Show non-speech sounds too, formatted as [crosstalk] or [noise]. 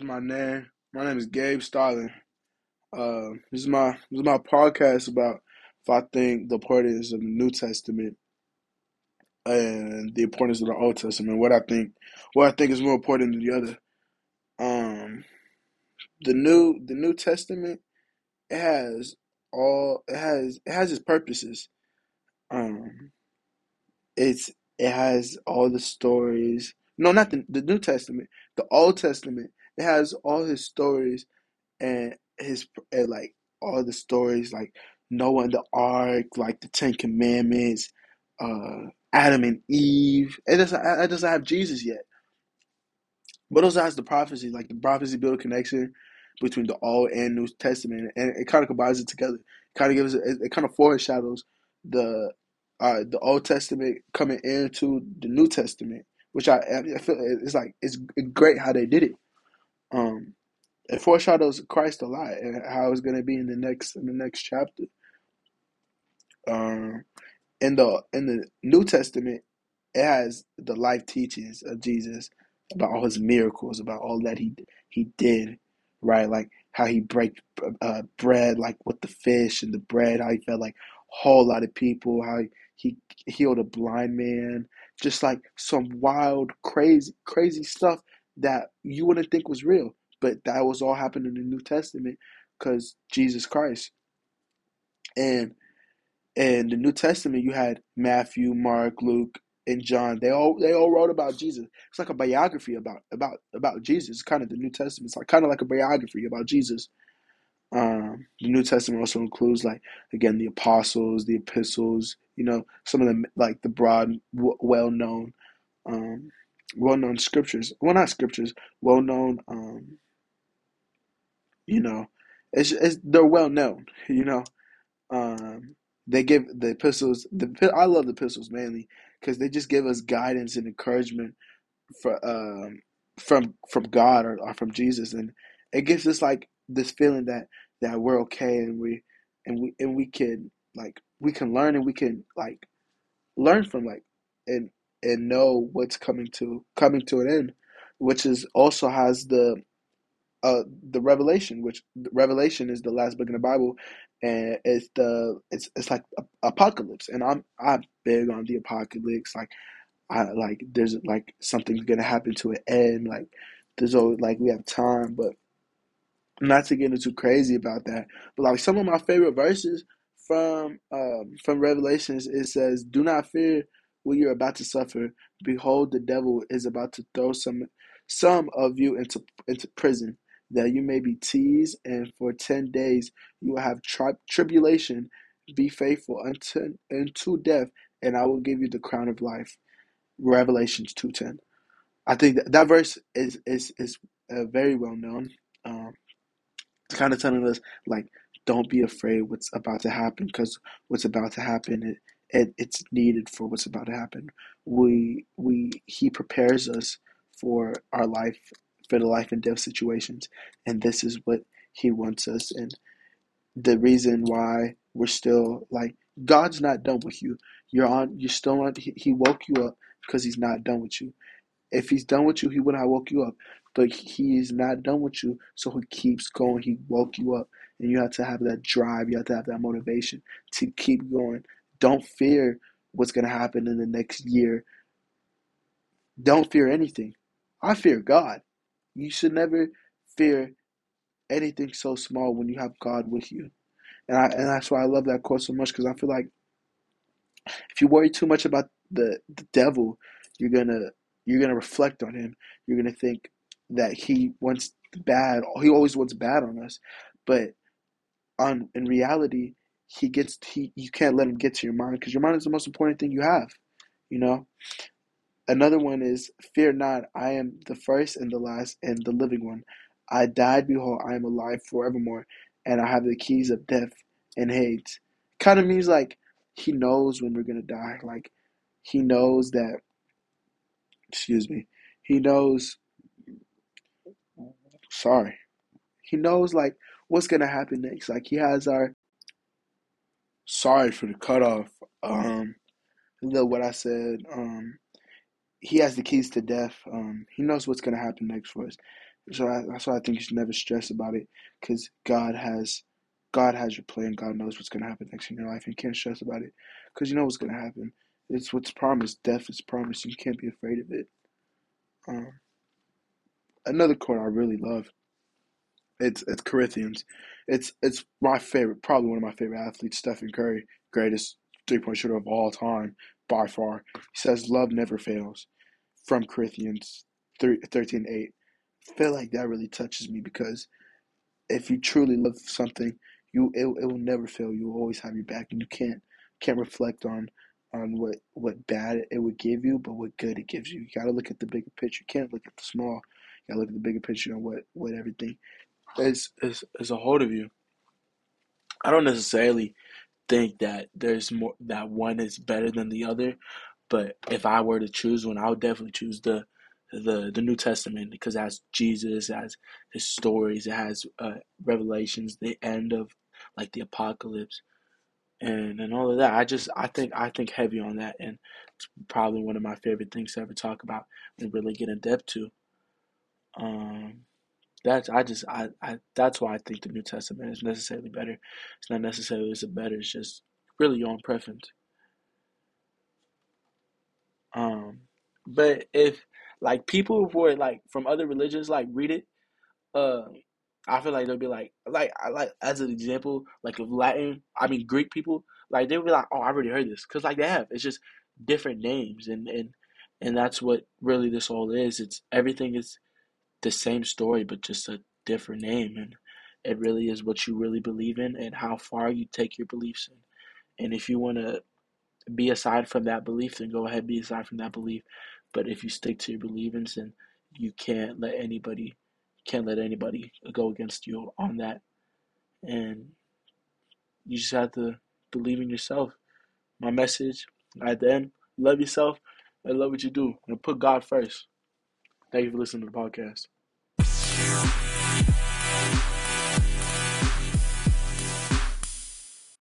is my name. My name is Gabe Starling. Uh, this is my this is my podcast about if I think the importance of the New Testament and the importance of the Old Testament. What I think, what I think is more important than the other. Um, the new the New Testament it has all it has it has its purposes. Um, it's it has all the stories. No, not the the New Testament. The Old Testament. It has all his stories and his and like all the stories like Noah and the Ark, like the Ten Commandments, uh, Adam and Eve. It doesn't it doesn't have Jesus yet. But also has the prophecy, like the prophecy build a connection between the Old and New Testament, and it kind of combines it together. Kind of gives it, it kind of foreshadows the uh, the Old Testament coming into the New Testament, which I, I feel it's like it's great how they did it. Um, it foreshadows Christ a lot and how it's going to be in the next in the next chapter. Um, in the in the New Testament, it has the life teachings of Jesus about all his miracles, about all that he he did, right? Like how he break uh, bread, like with the fish and the bread, how he fed like a whole lot of people, how he healed a blind man, just like some wild, crazy, crazy stuff that you wouldn't think was real, but that was all happening in the New Testament because Jesus Christ. And in the New Testament, you had Matthew, Mark, Luke, and John. They all they all wrote about Jesus. It's like a biography about about about Jesus. It's kind of the New Testament. It's like kind of like a biography about Jesus. Um, the New Testament also includes like again the apostles, the epistles. You know, some of them like the broad, w- well known, um, well known scriptures. Well, not scriptures. Well known. Um, you know, it's, it's they're well known. [laughs] You know, um, they give the epistles. The I love the epistles mainly because they just give us guidance and encouragement for um, from from God or, or from Jesus, and it gives us like this feeling that that we're okay and we and we and we can like we can learn and we can like learn from like and and know what's coming to coming to an end, which is also has the uh the revelation, which Revelation is the last book in the Bible, and it's the it's it's like apocalypse, and I'm I'm big on the apocalypse. Like I like there's like something's gonna happen to an end. Like there's always like we have time, but not to get into crazy about that. But like some of my favorite verses from um from Revelations, it says, "Do not fear what you're about to suffer. Behold, the devil is about to throw some some of you into into prison." that you may be teased, and for ten days you will have tri- tribulation. Be faithful unto unto death, and I will give you the crown of life. Revelations two ten. I think that, that verse is is is uh, very well known. Um, it's kind of telling us like, don't be afraid what's about to happen, because what's about to happen it, it it's needed for what's about to happen. We we he prepares us for our life for the life and death situations. And this is what He wants us. And the reason why we're still like, God's not done with you. You're on, you're still on, He, he woke you up because He's not done with you. If He's done with you, He would not have woke you up. But He is not done with you, so He keeps going. He woke you up. And you have to have that drive, you have to have that motivation to keep going. Don't fear what's going to happen in the next year. Don't fear anything. I fear God. You should never fear anything so small when you have God with you. And I and that's why I love that quote so much because I feel like if you worry too much about the, the devil, you're gonna you're gonna reflect on him. You're gonna think that he wants bad. He always wants bad on us, but on in reality, he gets he you can't let him get to your mind because your mind is the most important thing you have. You know, Another one is, Fear not, I am the first and the last and the living one. I died, behold, I am alive forevermore, and I have the keys of death and Hades. Kind of means like he knows when we're gonna die. Like he knows that. Excuse me. He knows. Sorry. He knows like what's gonna happen next. Like he has our. Sorry for the cutoff. Um, the what I said. Um, he has the keys to death. Um, he knows what's to happen next for us. So I, that's why I think you should never stress about it, because God has, God has your plan. God knows what's gonna happen next in your life. You can't stress about it, because you know what's gonna happen. It's what's promised. Death is promised. You can't be afraid of it. Um, another quote I really love. It's it's Corinthians. It's it's my favorite, probably one of my favorite athletes, Stephen Curry, greatest three point shooter of all time by far. He says, "Love never fails." From Corinthians 13, 8. I feel like that really touches me because if you truly love something, you it, it will never fail. You will always have your back, and you can't can't reflect on on what what bad it would give you, but what good it gives you. You got to look at the bigger picture. You can't look at the small. You got to look at the bigger picture and what what everything is is is a hold of you. I don't necessarily think that there's more that one is better than the other, but if I were to choose one, I would definitely choose the the the New Testament because it has Jesus, it has his stories, it has uh, revelations, the end of like the apocalypse, and and all of that. I just I think I think heavy on that, and it's probably one of my favorite things to ever talk about and really get in depth to. Um, that's I just I, I that's why I think the New Testament is necessarily better. It's not necessarily it's better. It's just really your own preference. Um, but if like people who like from other religions like read it, uh, I feel like they'll be like like I like as an example like of Latin, I mean Greek people, like they'll be like, oh, I already heard this because like they have. It's just different names and and and that's what really this all is. It's everything is the same story but just a different name and it really is what you really believe in and how far you take your beliefs in. And if you want to be aside from that belief then go ahead be aside from that belief. But if you stick to your beliefs then you can't let anybody can't let anybody go against you on that. And you just have to believe in yourself. My message at the end love yourself and love what you do and put god first Thank you for listening to the podcast.